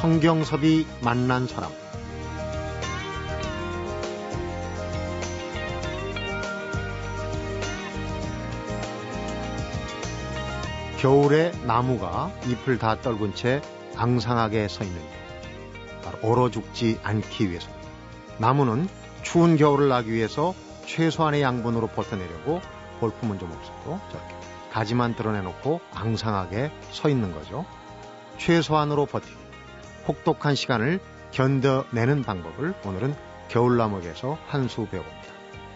성경섭이 만난 사람 겨울에 나무가 잎을 다 떨군 채 앙상하게 서 있는데 바로 얼어 죽지 않기 위해서 나무는 추운 겨울을 나기 위해서 최소한의 양분으로 버텨내려고 볼품은 좀 없어도 저렇게 가지만 드러내놓고 앙상하게 서 있는 거죠. 최소한으로 버티기, 혹독한 시간을 견뎌내는 방법을 오늘은 겨울나무에게서 한 수 배워봅니다.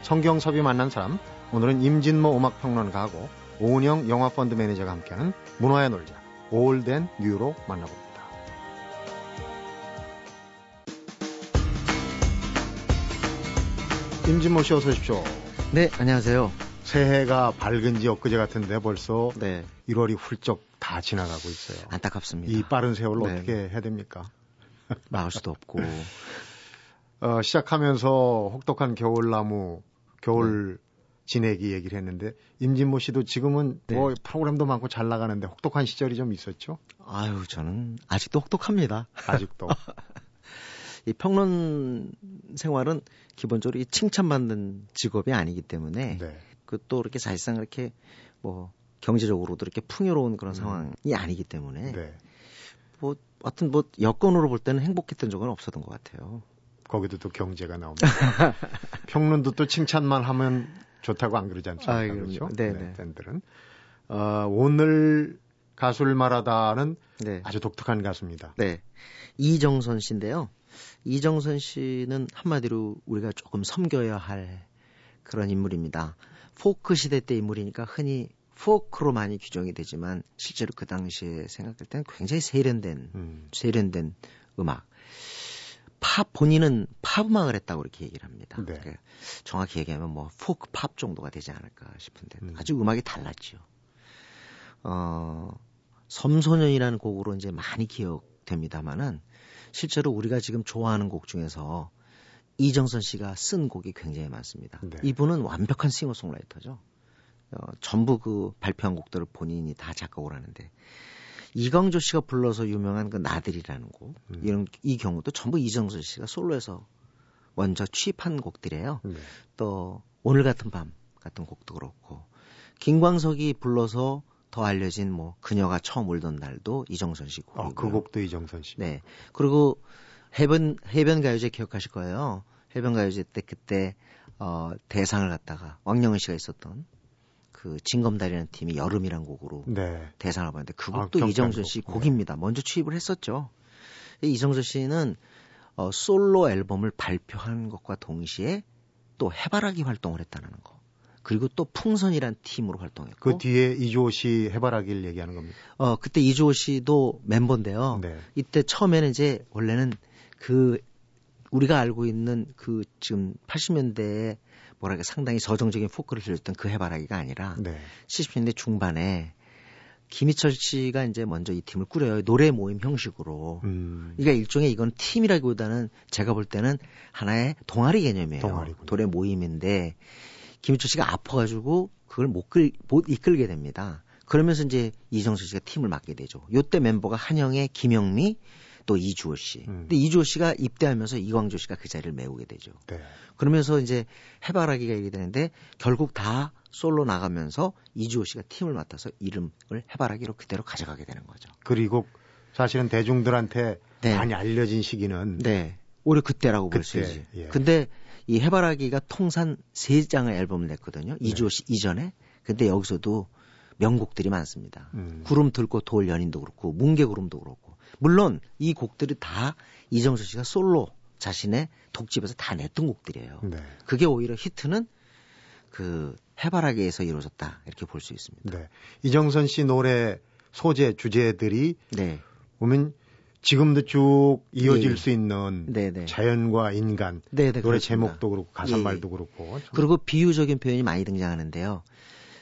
성경섭이 만난 사람, 오늘은 임진모 음악평론가하고 오은영 영화펀드 매니저가 함께하는 문화야 놀자, Old and New로 만나봅니다. 임진모 씨 어서 오십시오. 네, 안녕하세요. 새해가 밝은 지 엊그제 같은데 벌써 네. 1월이 훌쩍 다 지나가고 있어요. 안타깝습니다. 이 빠른 세월을 네. 어떻게 해야 됩니까? 막을 수도 없고. 어, 시작하면서 혹독한 겨울나무, 겨울 지내기 얘기를 했는데 임진모 씨도 지금은 네. 뭐 프로그램도 많고 잘 나가는데 혹독한 시절이 좀 있었죠? 아유, 저는 아직도 혹독합니다. 아직도. 이 평론 생활은 기본적으로 이 칭찬받는 직업이 아니기 때문에 네. 그또 이렇게 사실상 이렇게 뭐 경제적으로도 이렇게 풍요로운 그런 음. 상황이 아니기 때문에 네. 뭐 하여튼 뭐 여건으로 볼 때는 행복했던 적은 없었던 것 같아요. 거기도 또 경제가 나옵니다. 평론도 또 칭찬만 하면 좋다고 안 그러지 않습니까? 그럼요. 그렇죠? 네, 네. 팬들은. 어, 오늘 가수를 말하다는 네. 아주 독특한 가수입니다. 네. 이정선 씨인데요. 이정선 씨는 한마디로 우리가 조금 섬겨야 할 그런 인물입니다. 포크 시대 때 인물이니까 흔히 포크로 많이 규정이 되지만 실제로 그 당시에 생각할 때는 굉장히 세련된 음, 세련된 음악. 팝 본인은 팝 음악을 했다고 이렇게 얘기를 합니다. 네. 그러니까 정확히 얘기하면 뭐 포크 팝 정도가 되지 않을까 싶은데 음. 아주 음악이 달랐죠. 어, 섬소년이라는 곡으로 이제 많이 기억됩니다만은 실제로 우리가 지금 좋아하는 곡 중에서 이정선 씨가 쓴 곡이 굉장히 많습니다. 네. 이분은 완벽한 싱어송라이터죠. 어, 전부 그 발표한 곡들을 본인이 다 작곡을 하는데 이광조 씨가 불러서 유명한 그 나들이라는 곡 음. 이런 이 경우도 전부 이정선 씨가 솔로에서 먼저 취입한 곡들이에요. 네. 또 오늘 같은 밤 같은 곡도 그렇고 김광석이 불러서 더 알려진 뭐 그녀가 처음 울던 날도 이정선 씨 곡이고요. 어, 그 곡도 이정선 씨. 네. 그리고 해변 해변 가요제 기억하실 거예요. 해변 가요제 때 그때 어 대상을 갖다가 왕영은 씨가 있었던 그 진검다리라는 팀이 여름이란 곡으로 네. 대상을 받는데 그 아, 곡도 기억나는 이정선 씨 곡. 네. 곡입니다. 먼저 취입을 했었죠. 이 이정선 씨는 어, 솔로 앨범을 발표한 것과 동시에 또 해바라기 활동을 했다는 거. 그리고 또 풍선이란 팀으로 활동했고 그 뒤에 이주호 씨 해바라기를 얘기하는 겁니다. 어 그때 이주호 씨도 멤버인데요. 네. 이때 처음에는 이제 원래는 그 우리가 알고 있는 그 지금 80년대에 뭐랄까 상당히 저정적인 포크를 들렸던 그 해바라기가 아니라 네. 70년대 중반에 김희철 씨가 이제 먼저 이 팀을 꾸려요. 노래 모임 형식으로. 음. 그러니까 일종의 이건 팀이라기보다는 제가 볼 때는 하나의 동아리 개념이에요. 동아리군요. 노래 모임인데 김희철 씨가 아파가지고 그걸 못, 끌, 못 이끌게 됩니다. 그러면서 이제 이정수 씨가 팀을 맡게 되죠. 요때 멤버가 한영애, 김영미, 또 이주호 씨. 음. 근데 이주호 씨가 입대하면서 이광조 씨가 그 자리를 메우게 되죠. 네. 그러면서 이제 해바라기가 얘기 되는데 결국 다 솔로 나가면서 이주호 씨가 팀을 맡아서 이름을 해바라기로 그대로 가져가게 되는 거죠. 그리고 사실은 대중들한테 네. 많이 알려진 시기는 네. 오히려 그때라고 볼수 그때, 있지. 예. 근데 이 해바라기가 통산 세 장의 앨범을 냈거든요. 네. 이주호 씨 이전에. 근데 여기서도 명곡들이 많습니다. 음. 구름 들고 돌 연인도 그렇고 뭉게 구름도 그렇고. 물론 이 곡들이 다 이정수 씨가 솔로 자신의 독집에서 다 냈던 곡들이에요. 네. 그게 오히려 히트는 그 해바라기에서 이루어졌다 이렇게 볼 수 있습니다. 네. 이정선 씨 노래 소재 주제들이 네, 보면 지금도 쭉 이어질 예. 수 있는 네, 네, 자연과 인간 네, 네, 노래 그렇습니다. 제목도 그렇고 가사 예, 예. 말도 그렇고 참- 그리고 비유적인 표현이 많이 등장하는데요.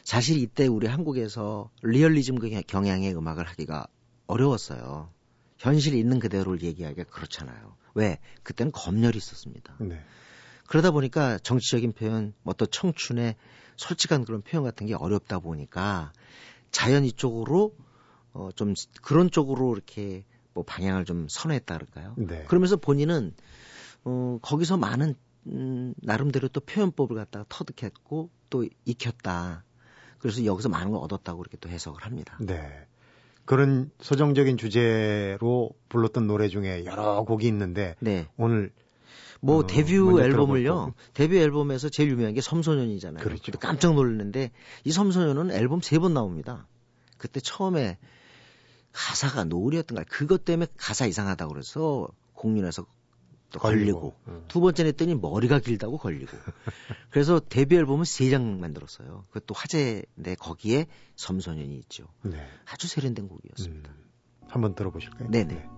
사실 이때 우리 한국에서 리얼리즘 그 경향의 음악을 하기가 어려웠어요. 현실 있는 그대로를 얘기하기가 그렇잖아요. 왜? 그때는 검열이 있었습니다. 네. 그러다 보니까 정치적인 표현, 뭐또 청춘의 솔직한 그런 표현 같은 게 어렵다 보니까 자연 이쪽으로 어, 좀 그런 쪽으로 이렇게 뭐 방향을 좀 선호했다 그럴까요? 네. 그러면서 본인은 어 거기서 많은 음, 나름대로 또 표현법을 갖다가 터득했고 또 익혔다. 그래서 여기서 많은 걸 얻었다고 그렇게 또 해석을 합니다. 네. 그런 서정적인 주제로 불렀던 노래 중에 여러 곡이 있는데 네. 오늘 뭐 어, 데뷔 앨범을요. 들어볼 데뷔 앨범에서 제일 유명한 게 섬소년이잖아요. 그렇죠. 깜짝 놀랐는데 이 섬소년은 앨범 세 번 나옵니다. 그때 처음에 가사가 노을이었던가 그것 때문에 가사 이상하다고 그래서 공연에서 또 걸리고, 걸리고. 음. 두 번째 냈더니 머리가 길다고 걸리고 그래서 데뷔 앨범은 세장 만들었어요. 그것도 화제인데 거기에 섬소년이 있죠. 네. 아주 세련된 곡이었습니다. 음. 한번 들어보실까요? 네네. 외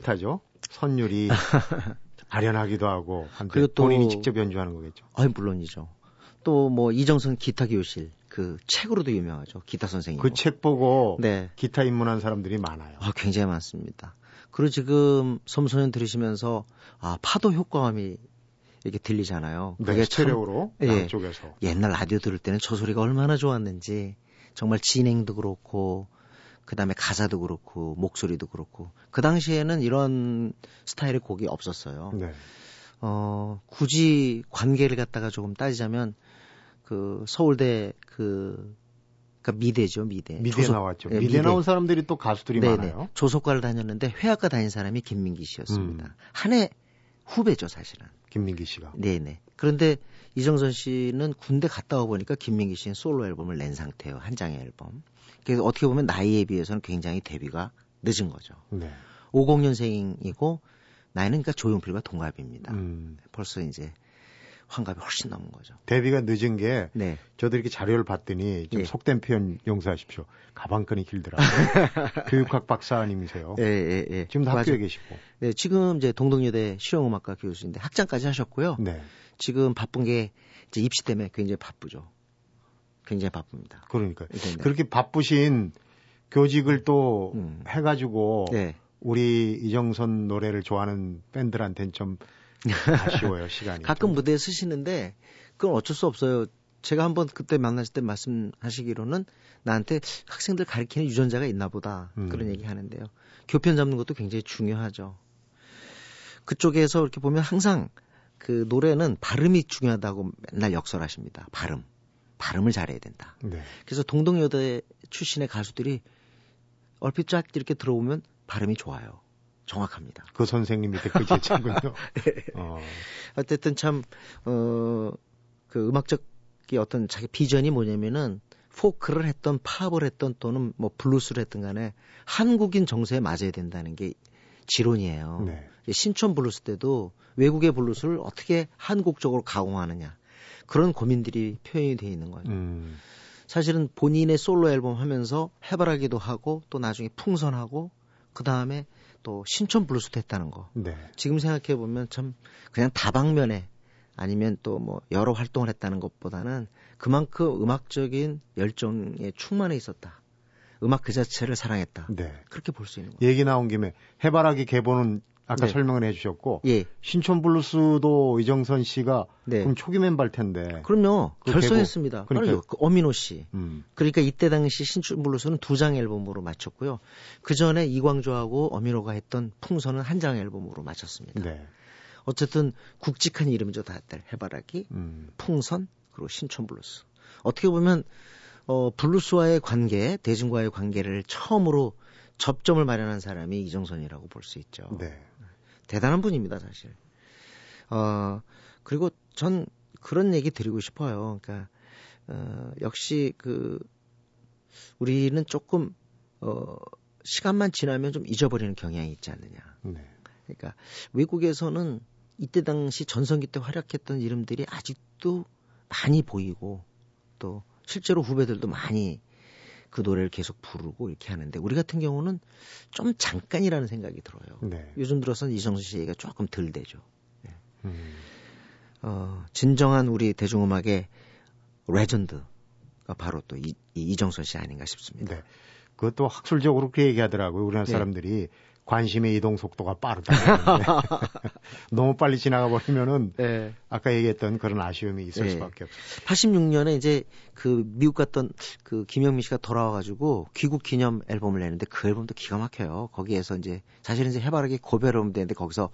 통기타죠. 선율이 아련하기도 하고 그리고 또- 본인이 직접 연주하는 거겠죠. 아이 물론이죠. 또 뭐 이정선 기타 교실 그 책으로도 유명하죠. 기타 선생님. 그 책 보고 네. 기타 입문한 사람들이 많아요. 아, 굉장히 많습니다. 그리고 지금 섬소년 들으시면서 아, 파도 효과음이 이렇게 들리잖아요. 네, 그게 참 스테레오로 예. 양쪽에서. 옛날 라디오 들을 때는 저 소리가 얼마나 좋았는지 정말 진행도 그렇고 그다음에 가사도 그렇고 목소리도 그렇고 그 당시에는 이런 스타일의 곡이 없었어요. 네. 어, 굳이 관계를 갖다가 조금 따지자면 그 서울대 그 그러니까 미대죠, 미대. 미대 조속- 나왔죠. 예, 미대, 나온 사람들이 또 가수들이 네네. 많아요. 조속과를 다녔는데 회학과 다닌 사람이 김민기 씨였습니다. 음. 한해 후배죠, 사실은. 김민기 씨가. 네네. 그런데 이정선 씨는 군대 갔다 와 보니까 김민기 씨는 솔로 앨범을 낸 상태예요. 한 장의 앨범. 그래서 어떻게 보면 나이에 비해서는 굉장히 데뷔가 늦은 거죠. 네. 50년생이고 나이는 그러니까 조용필과 동갑입니다. 음, 벌써 이제 환갑이 훨씬 넘은 거죠. 데뷔가 늦은 게 네. 저도 이렇게 자료를 봤더니 좀 예. 속된 표현 용서하십시오. 가방끈이 길더라고요. 교육학 박사님이세요. 예, 예, 예. 지금도 학교에 맞아요. 계시고. 네, 지금 이제 동덕여대 실용음악과 교수인데 학장까지 하셨고요. 네. 지금 바쁜 게 이제 입시 때문에 굉장히 바쁘죠. 굉장히 바쁩니다. 그러니까 네, 네. 그렇게 바쁘신 교직을 또 음. 해가지고 네. 우리 이정선 노래를 좋아하는 팬들한테는 좀 아쉬워요 시간이. 가끔 무대에 쓰시는데 그건 어쩔 수 없어요. 제가 한번 그때 만났을 때 말씀하시기로는 나한테 학생들 가르치는 유전자가 있나 보다 음. 그런 얘기 하는데요. 교편 잡는 것도 굉장히 중요하죠. 그쪽에서 이렇게 보면 항상 그 노래는 발음이 중요하다고 맨날 역설하십니다. 발음. 발음을 잘해야 된다. 네. 그래서 동덕여대 출신의 가수들이 얼핏 쫙 이렇게 들어오면 발음이 좋아요. 정확합니다. 그 선생님 밑에 그 제자군요. 어, 어쨌든 참, 어, 그 음악적 이 어떤 자기 비전이 뭐냐면은 포크를 했던 팝을 했던 또는 뭐 블루스를 했던 간에 한국인 정서에 맞아야 된다는 게 지론이에요. 네. 신촌 블루스 때도 외국의 블루스를 어떻게 한국적으로 가공하느냐 그런 고민들이 표현이 되어 있는 거죠. 음, 사실은 본인의 솔로 앨범 하면서 해바라기도 하고 또 나중에 풍선하고 그 다음에 또 신촌 블루스도 했다는 거. 네. 지금 생각해 보면 참 그냥 다방면에 아니면 또 뭐 여러 활동을 했다는 것보다는 그만큼 음악적인 열정에 충만해 있었다. 음악 그 자체를 사랑했다. 네. 그렇게 볼 수 있는 거예요. 얘기 나온 김에 해바라기 계보는 아까 네. 설명을 해주셨고 예, 신촌 블루스도 이정선 씨가 네. 그럼 초기 멤버일 텐데. 그럼요. 그 결성했습니다. 계보-. 바로 그 엄인호 씨. 음, 그러니까 이때 당시 신촌 블루스는 두 장 앨범으로 마쳤고요. 그 전에 이광조하고 엄인호가 했던 풍선은 한 장 앨범으로 마쳤습니다. 네. 어쨌든 굵직한 이름이죠, 다들 해바라기, 음, 풍선 그리고 신촌 블루스. 어떻게 보면 어 블루스와의 관계, 대중과의 관계를 처음으로 접점을 마련한 사람이 이정선이라고 볼 수 있죠. 네. 대단한 분입니다, 사실. 어, 그리고 전 그런 얘기 드리고 싶어요. 그러니까, 어, 역시 그, 우리는 조금, 어, 시간만 지나면 좀 잊어버리는 경향이 있지 않느냐. 네. 그러니까 외국에서는 이때 당시 전성기 때 활약했던 이름들이 아직도 많이 보이고 또 실제로 후배들도 많이 그 노래를 계속 부르고 이렇게 하는데 우리 같은 경우는 좀 잠깐이라는 생각이 들어요. 네. 요즘 들어서는 이성수 씨 얘기가 조금 덜 되죠. 네. 음. 어, 진정한 우리 대중음악의 레전드가 바로 또 이, 이정선 씨 아닌가 싶습니다. 네. 그것도 학술적으로 그렇게 얘기하더라고요. 우리나라 네. 사람들이 관심의 이동 속도가 빠르다. 너무 빨리 지나가 버리면은 네. 아까 얘기했던 그런 아쉬움이 있을 네. 수밖에 없어요. 86년에 이제 그 미국 갔던 그 김영미 씨가 돌아와가지고 귀국 기념 앨범을 내는데 그 앨범도 기가 막혀요. 거기에서 이제 사실은 이제 해바라기 고베롬 되는데 거기서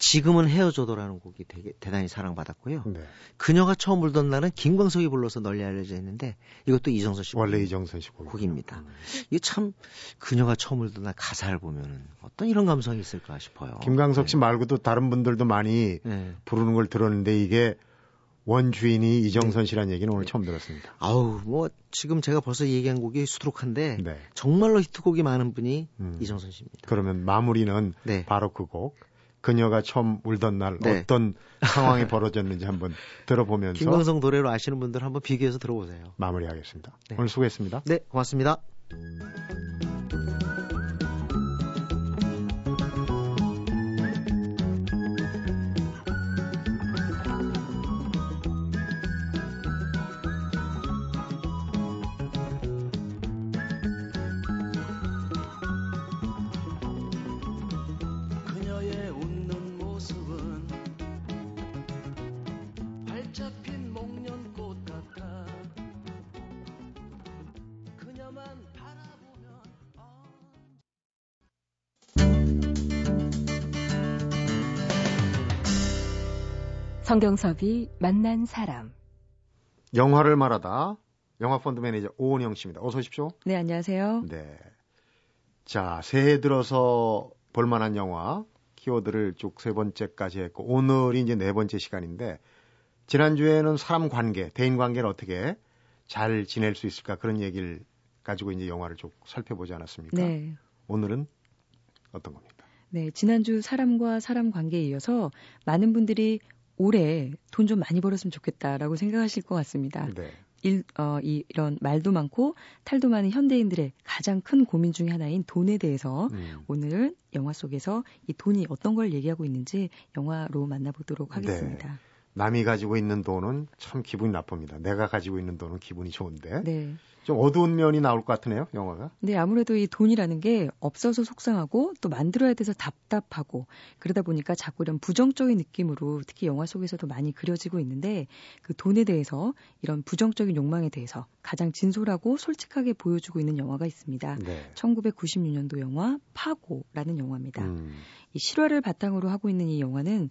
지금은 헤어져도라는 곡이 되게 대단히 사랑받았고요. 네. 그녀가 처음 불던 날은 김광석이 불러서 널리 알려져 있는데 이것도 이정선 씨 원래 곡- 이정선 씨 곡. 곡입니다. 음. 이게 참 그녀가 처음 불던 날 가사를 보면은 어떤 이런 감성이 있을까 싶어요. 김광석 씨 말고도 다른 분들도 많이 네. 부르는 걸 들었는데 이게 원주인이 이정선 씨라는 얘기는 오늘 처음 들었습니다. 아우 뭐 지금 제가 벌써 얘기한 곡이 수두룩한데 네. 정말로 히트곡이 많은 분이 음. 이정선 씨입니다. 그러면 마무리는 네. 바로 그 곡. 그녀가 처음 울던 날 네. 어떤 상황이 벌어졌는지 한번 들어보면서 김광석 노래로 아시는 분들 한번 비교해서 들어보세요. 마무리하겠습니다. 네. 오늘 수고했습니다. 네, 고맙습니다. 활잡힌 목련꽃 같아 그녀만 바라보면 성경섭이 만난 사람. 영화를 말하다 영화 펀드 매니저 오은영 씨입니다. 어서 오십시오. 네, 안녕하세요. 네. 자, 새해 들어서 볼만한 영화 키워드를 쭉 세 번째까지 했고 오늘이 이제 네 번째 시간인데 지난주에는 사람 관계, 대인 관계를 어떻게 잘 지낼 수 있을까 그런 얘기를 가지고 이제 영화를 쭉 살펴보지 않았습니까? 네. 오늘은 어떤 겁니까? 네, 지난주 사람과 사람 관계에 이어서 많은 분들이 올해 돈 좀 많이 벌었으면 좋겠다라고 생각하실 것 같습니다. 네. 일, 어, 이, 이런 말도 많고 탈도 많은 현대인들의 가장 큰 고민 중의 하나인 돈에 대해서 음. 오늘은 영화 속에서 이 돈이 어떤 걸 얘기하고 있는지 영화로 만나보도록 하겠습니다. 남이 가지고 있는 돈은 참 기분이 나쁩니다. 내가 가지고 있는 돈은 기분이 좋은데 네. 좀 어두운 면이 나올 것 같으네요, 영화가. 네, 아무래도 이 돈이라는 게 없어서 속상하고 또 만들어야 돼서 답답하고 그러다 보니까 자꾸 이런 부정적인 느낌으로 특히 영화 속에서도 많이 그려지고 있는데 그 돈에 대해서 이런 부정적인 욕망에 대해서 가장 진솔하고 솔직하게 보여주고 있는 영화가 있습니다. 네. 1996년도 영화 파고라는 영화입니다. 음. 이 실화를 바탕으로 하고 있는 이 영화는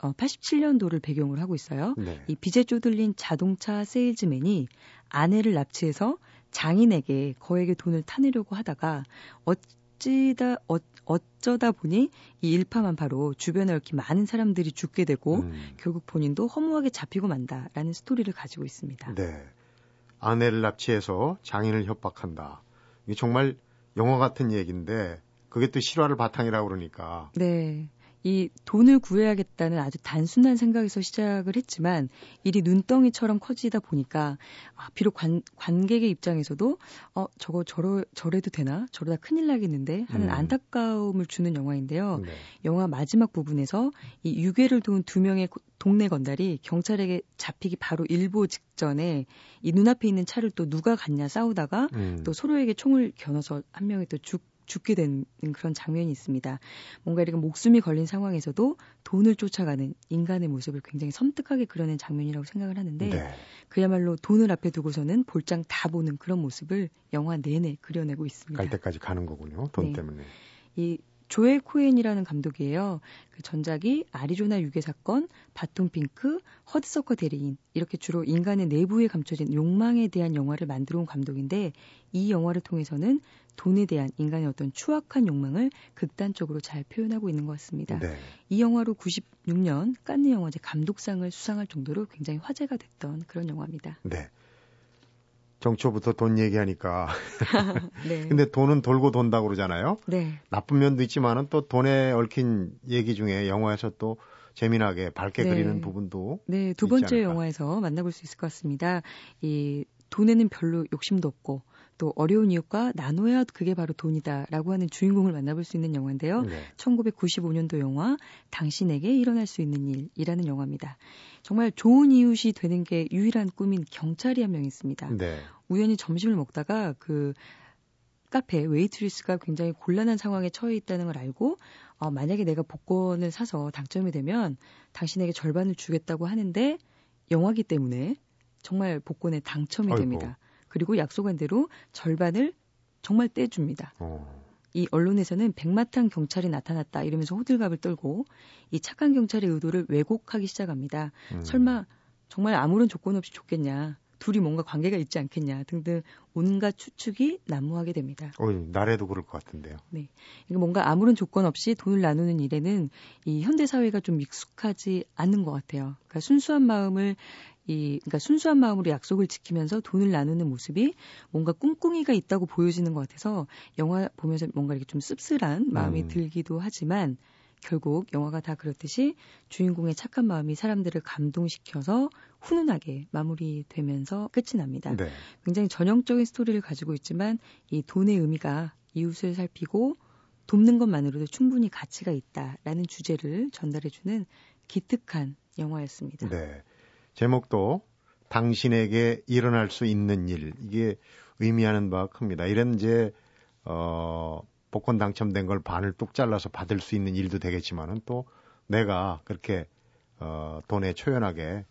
1987년도를 배경으로 하고 있어요. 네. 이 빚에 쪼들린 자동차 세일즈맨이 아내를 납치해서 장인에게 거액의 돈을 타내려고 하다가 어찌다 어, 어쩌다 보니 이 일파만파로 주변에 얽힌 많은 사람들이 죽게 되고 음. 결국 본인도 허무하게 잡히고 만다라는 스토리를 가지고 있습니다. 네. 아내를 납치해서 장인을 협박한다. 이게 정말 영화 같은 얘기인데 그게 또 실화를 바탕이라고 그러니까 네. 이 돈을 구해야겠다는 아주 단순한 생각에서 시작을 했지만 일이 눈덩이처럼 커지다 보니까 아, 비록 관, 관객의 입장에서도 어 저거 저러 저래도 되나 저러다 큰일 나겠는데 하는 음. 안타까움을 주는 영화인데요. 네. 영화 마지막 부분에서 이 유괴를 도운 두 명의 고- 동네 건달이 경찰에게 잡히기 바로 일보 직전에 이 눈앞에 있는 차를 또 누가 갔냐 싸우다가 음. 또 서로에게 총을 겨눠서 한 명이 또 죽, 죽게 되는 그런 장면이 있습니다. 뭔가 이렇게 목숨이 걸린 상황에서도 돈을 쫓아가는 인간의 모습을 굉장히 섬뜩하게 그려낸 장면이라고 생각을 하는데 네. 그야말로 돈을 앞에 두고서는 볼장 다 보는 그런 모습을 영화 내내 그려내고 있습니다. 갈 때까지 가는 거군요. 돈 네. 때문에. 이 조엘 코엔이라는 감독이에요. 그 전작이 아리조나 유괴 사건, 바톤 핑크, 허드서커 대리인 이렇게 주로 인간의 내부에 감춰진 욕망에 대한 영화를 만들어 온 감독인데 이 영화를 통해서는 돈에 대한 인간의 어떤 추악한 욕망을 극단적으로 잘 표현하고 있는 것 같습니다. 네. 이 영화로 96년 칸느 영화제 감독상을 수상할 정도로 굉장히 화제가 됐던 그런 영화입니다. 네. 정초부터 돈 얘기하니까. 네. 근데 돈은 돌고 돈다고 그러잖아요. 네. 나쁜 면도 있지만은 또 돈에 얽힌 얘기 중에 영화에서 또 재미나게 밝게 네. 그리는 부분도 네, 두 번째. 영화에서 만나볼 수 있을 것 같습니다. 이 돈에는 별로 욕심도 없고 또 어려운 이웃과 나눠야 그게 바로 돈이다라고 하는 주인공을 만나볼 수 있는 영화인데요. 네. 1995년도 영화 당신에게 일어날 수 있는 일이라는 영화입니다. 정말 좋은 이웃이 되는 게 유일한 꿈인 경찰이 한 명 있습니다. 네. 우연히 점심을 먹다가 그 카페 웨이트리스가 굉장히 곤란한 상황에 처해 있다는 걸 알고 어, 만약에 내가 복권을 사서 당첨이 되면 당신에게 절반을 주겠다고 하는데 영화기 때문에 정말 복권에 당첨이 아이고. 됩니다. 그리고 약속한 대로 절반을 정말 떼줍니다. 어. 이 언론에서는 백마탄 경찰이 나타났다 이러면서 호들갑을 떨고 이 착한 경찰의 의도를 왜곡하기 시작합니다. 음. 설마 정말 아무런 조건 없이 줬겠냐, 둘이 뭔가 관계가 있지 않겠냐 등등 온갖 추측이 난무하게 됩니다. 어이, 나래도 그럴 것 같은데요. 이게 뭔가 아무런 조건 없이 돈을 나누는 일에는 이 현대 사회가 좀 익숙하지 않는 것 같아요. 그러니까 순수한 마음을 이 그러니까 순수한 마음으로 약속을 지키면서 돈을 나누는 모습이 뭔가 꿍꿍이가 있다고 보여지는 것 같아서 영화 보면서 뭔가 이렇게 좀 씁쓸한 마음이 음. 들기도 하지만 결국 영화가 다 그렇듯이 주인공의 착한 마음이 사람들을 감동시켜서 훈훈하게 마무리되면서 끝이 납니다. 네. 굉장히 전형적인 스토리를 가지고 있지만 이 돈의 의미가 이웃을 살피고 돕는 것만으로도 충분히 가치가 있다라는 주제를 전달해주는 기특한 영화였습니다. 네. 제목도 당신에게 일어날 수 있는 일 이게 의미하는 바가 큽니다. 이런 이제 어 복권 당첨된 걸 반을 뚝 잘라서 받을 수 있는 일도 되겠지만은 또 내가 그렇게 어 돈에 초연하게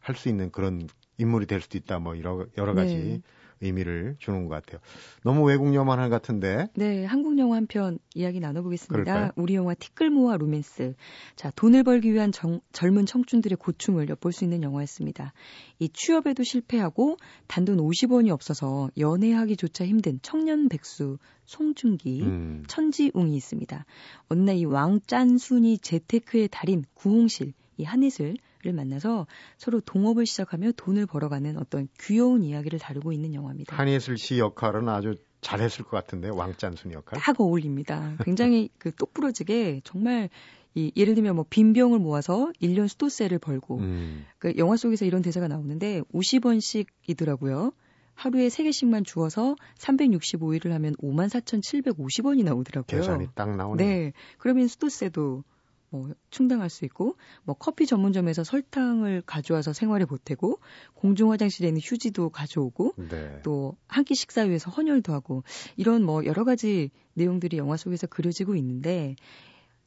할 수 있는 그런 인물이 될 수도 있다 뭐 여러 여러 가지 네. 의미를 주는 것 같아요. 너무 외국 영화 같은데 네, 한국 영화 한 편 이야기 나눠보겠습니다. 그럴까요? 우리 영화 티끌모아 로맨스. 자, 돈을 벌기 위한 정- 젊은 청춘들의 고충을 엿볼 수 있는 영화였습니다. 이 취업에도 실패하고 단돈 50원이 없어서 연애하기조차 힘든 청년 백수 송중기. 음, 천지웅이 있습니다. 어느 날 이 왕짠순이 재테크의 달인 구홍실, 이 한혜슬 을 만나서 서로 동업을 시작하며 돈을 벌어가는 어떤 귀여운 이야기를 다루고 있는 영화입니다. 한예슬 씨 역할은 아주 잘했을 것 같은데 왕짠순 역할. 딱 어울립니다. 굉장히 그 똑부러지게 정말 이 예를 들면 뭐 빈병을 모아서 1년 수도세를 벌고 음, 그 영화 속에서 이런 대사가 나오는데 50원씩이더라고요. 하루에 3개씩만 주어서 365일을 하면 54,750원이 나오더라고요. 계산이 딱 나오네. 네. 그러면 수도세도 뭐 충당할 수 있고 뭐 커피 전문점에서 설탕을 가져와서 생활에 보태고 공중 화장실에는 휴지도 가져오고 네. 또한 끼 식사 위해서 헌혈도 하고 이런 뭐 여러 가지 내용들이 영화 속에서 그려지고 있는데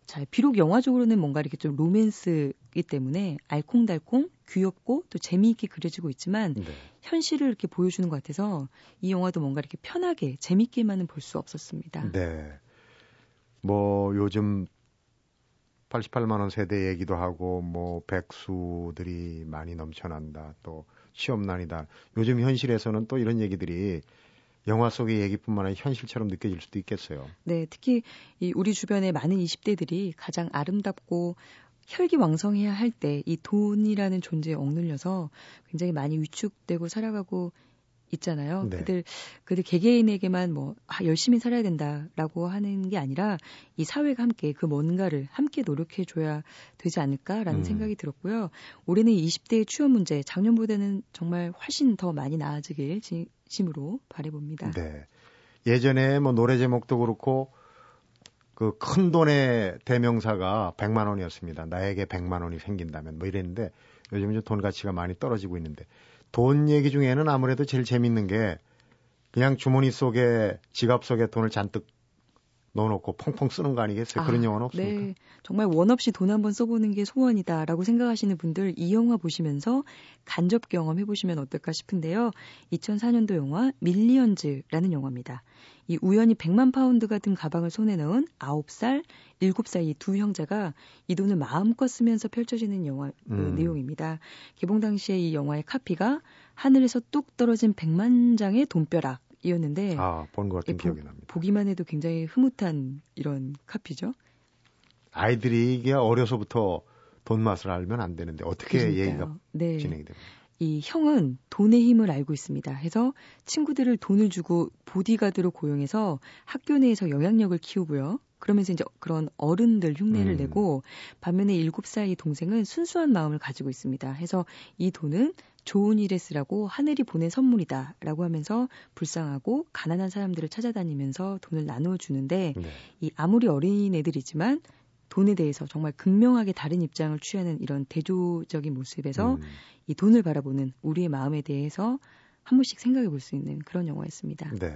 자, 비록 영화적으로는 뭔가 이렇게 좀 로맨스이기 때문에 알콩달콩 귀엽고 또 재미있게 그려지고 있지만 네. 현실을 이렇게 보여주는 것 같아서 이 영화도 뭔가 이렇게 편하게 재밌게만은 볼 수 없었습니다. 네. 뭐 요즘 88만 원 세대 얘기도 하고 뭐 백수들이 많이 넘쳐난다. 또 취업난이다. 요즘 현실에서는 또 이런 얘기들이 영화 속의 얘기뿐만 아니라 현실처럼 느껴질 수도 있겠어요. 네, 특히 이 우리 주변의 많은 20대들이 가장 아름답고 혈기왕성해야 할 때 이 돈이라는 존재에 억눌려서 굉장히 많이 위축되고 살아가고 있잖아요. 네. 그들 그들 개개인에게만 뭐 아, 열심히 살아야 된다라고 하는 게 아니라 이 사회가 함께 그 뭔가를 함께 노력해 줘야 되지 않을까라는 음. 생각이 들었고요. 올해는 20대의 취업 문제 작년보다는 정말 훨씬 더 많이 나아지길 진심으로 바라봅니다. 네. 예전에 뭐 노래 제목도 그렇고 그 큰 돈의 대명사가 100만 원이었습니다. 나에게 100만 원이 생긴다면 뭐 이랬는데 요즘 이제 돈 가치가 많이 떨어지고 있는데 돈 얘기 중에는 아무래도 제일 재밌는 게 그냥 주머니 속에 지갑 속에 돈을 잔뜩 넣어놓고 펑펑 쓰는 거 아니겠어요? 그런 아, 영화는 없습니까? 네. 정말 원 없이 돈 한번 써보는 게 소원이다라고 생각하시는 분들 이 영화 보시면서 간접 경험해 보시면 어떨까 싶은데요. 2004년도 영화 밀리언즈라는 영화입니다. 이 우연히 100만 파운드가 든 가방을 손에 넣은 9살, 7살 이 두 형제가 이 돈을 마음껏 쓰면서 펼쳐지는 영화 그 음. 내용입니다. 개봉 당시에 이 영화의 카피가 하늘에서 뚝 떨어진 100만 장의 돈벼락 이었는데 아, 본것 같은 예, 기억이 납니다. 보기만 해도 굉장히 흐뭇한 이런 카피죠. 아이들이 이게 어려서부터 돈 맛을 알면 안 되는데 어떻게 그러니까요. 얘기가 네. 진행이 됩니까? 이 형은 돈의 힘을 알고 있습니다. 해서 친구들을 돈을 주고 보디가드로 고용해서 학교 내에서 영향력을 키우고요. 그러면서 이제 그런 어른들 흉내를 음. 내고 반면에 7살 동생은 순수한 마음을 가지고 있습니다. 해서 이 돈은 좋은 일에 쓰라고 하늘이 보낸 선물이다 라고 하면서 불쌍하고 가난한 사람들을 찾아다니면서 돈을 나누어 주는데 네. 이 아무리 어린 애들이지만 돈에 대해서 정말 극명하게 다른 입장을 취하는 이런 대조적인 모습에서 음. 이 돈을 바라보는 우리의 마음에 대해서 한 번씩 생각해 볼 수 있는 그런 영화였습니다. 네.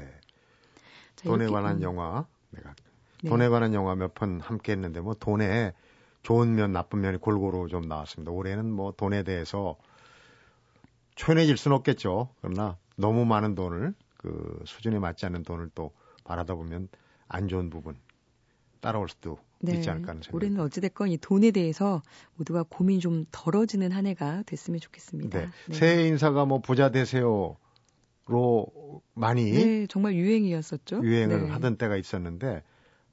자, 돈에 관한 음, 영화 내가 네. 돈에 관한 영화 몇 편 함께 했는데 뭐 돈에 좋은 면 나쁜 면이 골고루 좀 나왔습니다. 올해는 뭐 돈에 대해서 초연해질 수는 없겠죠. 그러나 너무 많은 돈을 그 수준에 맞지 않는 돈을 또 바라다 보면 안 좋은 부분 따라올 수도 있지 않을까 하는 생각이 네. 올해는 어찌됐건 이 돈에 대해서 모두가 고민 좀 덜어지는 한 해가 됐으면 좋겠습니다. 네. 새해 인사가 뭐 부자 되세요 로 많이 네, 정말 유행이었었죠. 유행을 네. 하던 때가 있었는데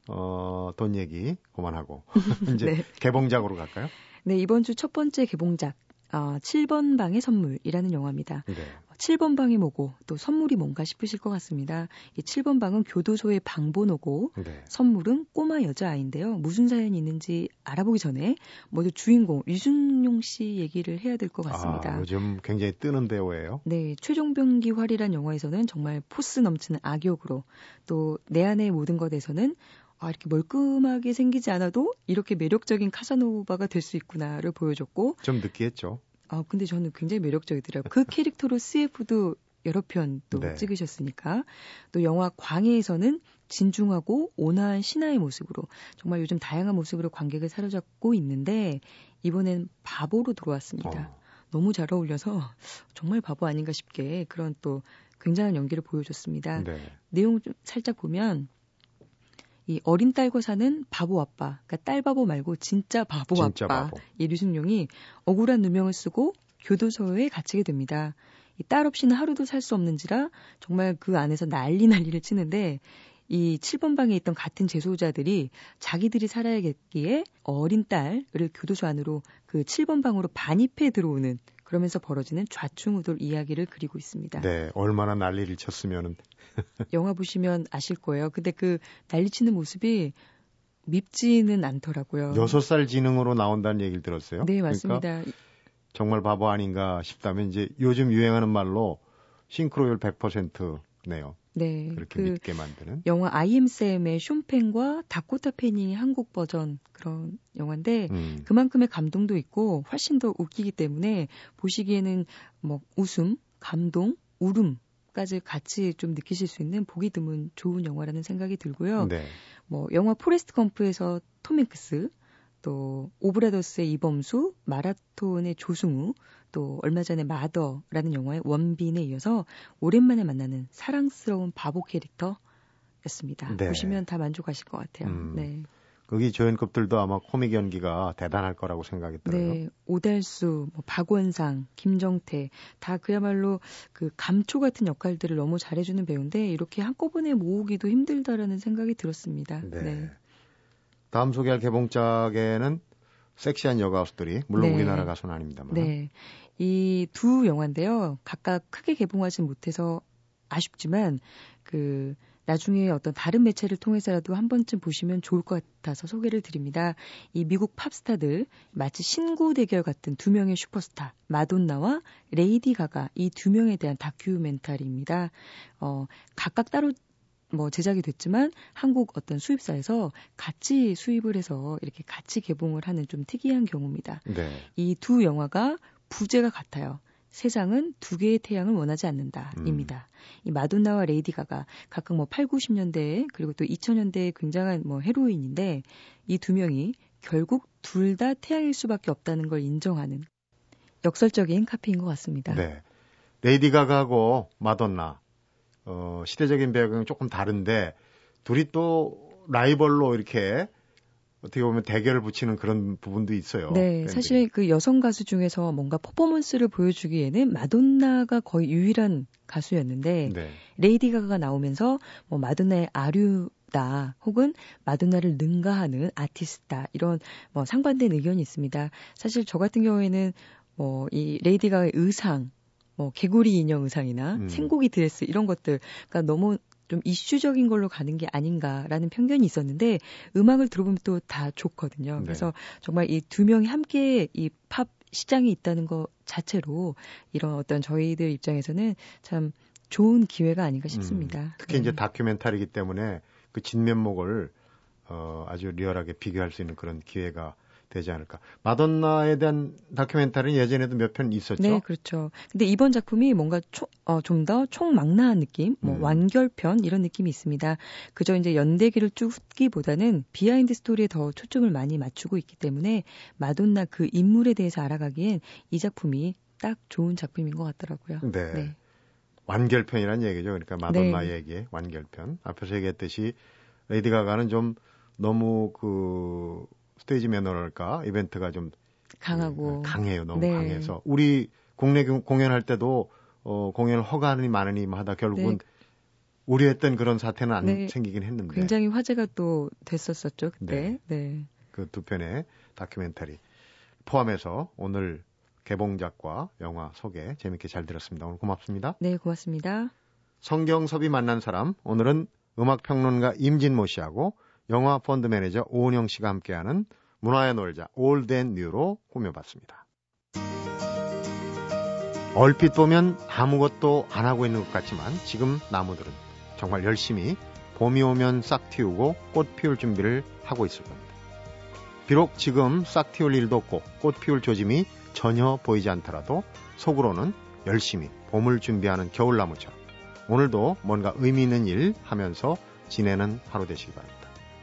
어, 돈 얘기 그만하고 이제 네. 개봉작으로 갈까요? 네, 이번 주 첫 번째 개봉작 어, 7번 방의 선물이라는 영화입니다. 네. 7번 방이 뭐고 또 선물이 뭔가 싶으실 것 같습니다. 이 7번 방은 교도소의 방번호고 네. 선물은 꼬마 여자아이인데요. 무슨 사연이 있는지 알아보기 전에 모두 주인공 유승용 씨 얘기를 해야 될 것 같습니다. 아, 요즘 굉장히 뜨는 배우예요. 네, 최종병기 활이란 영화에서는 정말 포스 넘치는 악역으로 또 내 안의 모든 것에서는 아, 이렇게 멀끔하게 생기지 않아도 이렇게 매력적인 카사노바가 될 수 있구나를 보여줬고 좀 느끼했죠. 아, 근데 저는 굉장히 매력적이더라고요. 그 캐릭터로 CF도 여러 편또 네. 찍으셨으니까. 또 영화 광해에서는 진중하고 온화한 신하의 모습으로 정말 요즘 다양한 모습으로 관객을 사로잡고 있는데 이번엔 바보로 들어왔습니다. 어, 너무 잘 어울려서 정말 바보 아닌가 싶게 그런 또 굉장한 연기를 보여줬습니다. 네. 내용 좀 살짝 보면 이 어린 딸과 사는 바보 아빠, 그러니까 딸 바보 말고 진짜 바보 진짜 아빠 바보. 이 류승룡이 억울한 누명을 쓰고 교도소에 갇히게 됩니다. 이 딸 없이는 하루도 살 수 없는지라 정말 그 안에서 난리 난리를 치는데 이 7번 방에 있던 같은 재소자들이 자기들이 살아야겠기에 어린 딸을 교도소 안으로 그 7번 방으로 반입해 들어오는 그러면서 벌어지는 좌충우돌 이야기를 그리고 있습니다. 네. 얼마나 난리를 쳤으면은 영화 보시면 아실 거예요. 근데 그 난리치는 모습이 밉지는 않더라고요. 여섯 살 지능으로 나온다는 얘기를 들었어요. 네, 그러니까 맞습니다. 정말 바보 아닌가 싶다면 이제 요즘 유행하는 말로 싱크로율 100%네요. 네. 그렇게 그 믿게 만드는. 영화 아이엠쌤의 쇼팽과 다코타 팬이 한국 버전 그런 영화인데 음. 그만큼의 감동도 있고 훨씬 더 웃기기 때문에 보시기에는 뭐 웃음, 감동, 울음 까지 같이 좀 느끼실 수 있는 보기 드문 좋은 영화라는 생각이 들고요. 네. 뭐 영화 포레스트 검프에서 톰 행크스, 또 오브라더스의 이범수, 말아톤의 조승우, 또 얼마 전에 마더라는 영화의 원빈에 이어서 오랜만에 만나는 사랑스러운 바보 캐릭터였습니다. 네. 보시면 다 만족하실 것 같아요. 음. 네. 거기 조연급들도 아마 코믹 연기가 대단할 거라고 생각이 들어요. 네, 오달수, 뭐 박원상, 김정태 다 그야말로 그 감초 같은 역할들을 너무 잘해주는 배우인데 이렇게 한꺼번에 모으기도 힘들다라는 생각이 들었습니다. 네. 다음 소개할 개봉작에는 섹시한 여가수들이 물론 네. 우리나라 가수는 아닙니다만 네. 이 두 영화인데요. 각각 크게 개봉하지 못해서 아쉽지만 그 나중에 어떤 다른 매체를 통해서라도 한 번쯤 보시면 좋을 것 같아서 소개를 드립니다. 이 미국 팝스타들 마치 신구 대결 같은 두 명의 슈퍼스타 마돈나와 레이디 가가 이 두 명에 대한 다큐멘터리입니다. 어, 각각 따로 뭐 제작이 됐지만 한국 어떤 수입사에서 같이 수입을 해서 이렇게 같이 개봉을 하는 좀 특이한 경우입니다. 네. 이 두 영화가 부제가 같아요. 세상은 두 개의 태양을 원하지 않는다입니다. 이 마돈나와 레이디 가가 각각 뭐 8, 90년대에 그리고 또 2000년대에 굉장한 뭐 헤로인인데 이 두 명이 결국 둘 다 태양일 수밖에 없다는 걸 인정하는 역설적인 카피인 것 같습니다. 네. 레이디 가가하고 마돈나 어, 시대적인 배경이 조금 다른데 둘이 또 라이벌로 이렇게 어떻게 보면 대결을 붙이는 그런 부분도 있어요. 네, 팬들이. 사실 그 여성 가수 중에서 뭔가 퍼포먼스를 보여주기에는 마돈나가 거의 유일한 가수였는데 네. 레이디 가가가 나오면서 뭐 마돈나의 아류 다 혹은 마돈나를 능가하는 아티스트다 이런 뭐 상반된 의견이 있습니다. 사실 저 같은 경우에는 뭐 이 레이디 가가의 의상 뭐 개구리 인형 의상이나 음. 생고기 드레스 이런 것들 그러니까 너무 좀 이슈적인 걸로 가는 게 아닌가라는 편견이 있었는데 음악을 들어보면 또 다 좋거든요. 네. 그래서 정말 이 두 명이 함께 이 팝 시장이 있다는 것 자체로 이런 어떤 저희들 입장에서는 참 좋은 기회가 아닌가 싶습니다. 음, 특히 네. 이제 다큐멘터리이기 때문에 그 진면목을 어, 아주 리얼하게 비교할 수 있는 그런 기회가 되지 않을까. 마돈나에 대한 다큐멘터리는 예전에도 몇 편 있었죠. 네, 그렇죠. 근데 이번 작품이 뭔가 어, 좀 더 총망라한 느낌, 뭐 음. 완결편 이런 느낌이 있습니다. 그저 이제 연대기를 쭉 훑기보다는 behind story에 더 초점을 많이 맞추고 있기 때문에 마돈나 그 인물에 대해서 알아가기엔 이 작품이 딱 좋은 작품인 것 같더라고요. 네. 네. 완결편이란 얘기죠. 그러니까 마돈나 네. 얘기의 완결편. 앞에서 얘기했듯이 레이디 가가는 좀 너무 그 stage manner랄까 이벤트가 좀 강하고 강해요. 너무 네. 강해서 우리 국내 공- 공연할 때도 어, 공연을 허가하니 마느니 하다 결국은 네. 우려했던 그런 사태는 안 네. 생기긴 했는데 굉장히 화제가 또 됐었었죠 그때. 네. 그 두 편의 다큐멘터리 포함해서 오늘 개봉작과 영화 소개 재밌게 잘 들었습니다. 오늘 고맙습니다. 네, 고맙습니다. 성경섭이 만난 사람 오늘은 음악평론가 임진모 씨하고 영화 펀드 매니저 오은영 씨가 함께하는 문화야 놀자 Old and New로 꾸며봤습니다. 얼핏 보면 아무것도 안 하고 있는 것 같지만 지금 나무들은 정말 열심히 봄이 오면 싹 틔우고 꽃 피울 준비를 하고 있을 겁니다. 비록 지금 싹 틔울 일도 없고 꽃 피울 조짐이 전혀 보이지 않더라도 속으로는 열심히 봄을 준비하는 겨울나무처럼 오늘도 뭔가 의미 있는 일 하면서 지내는 하루 되시기 바랍니다.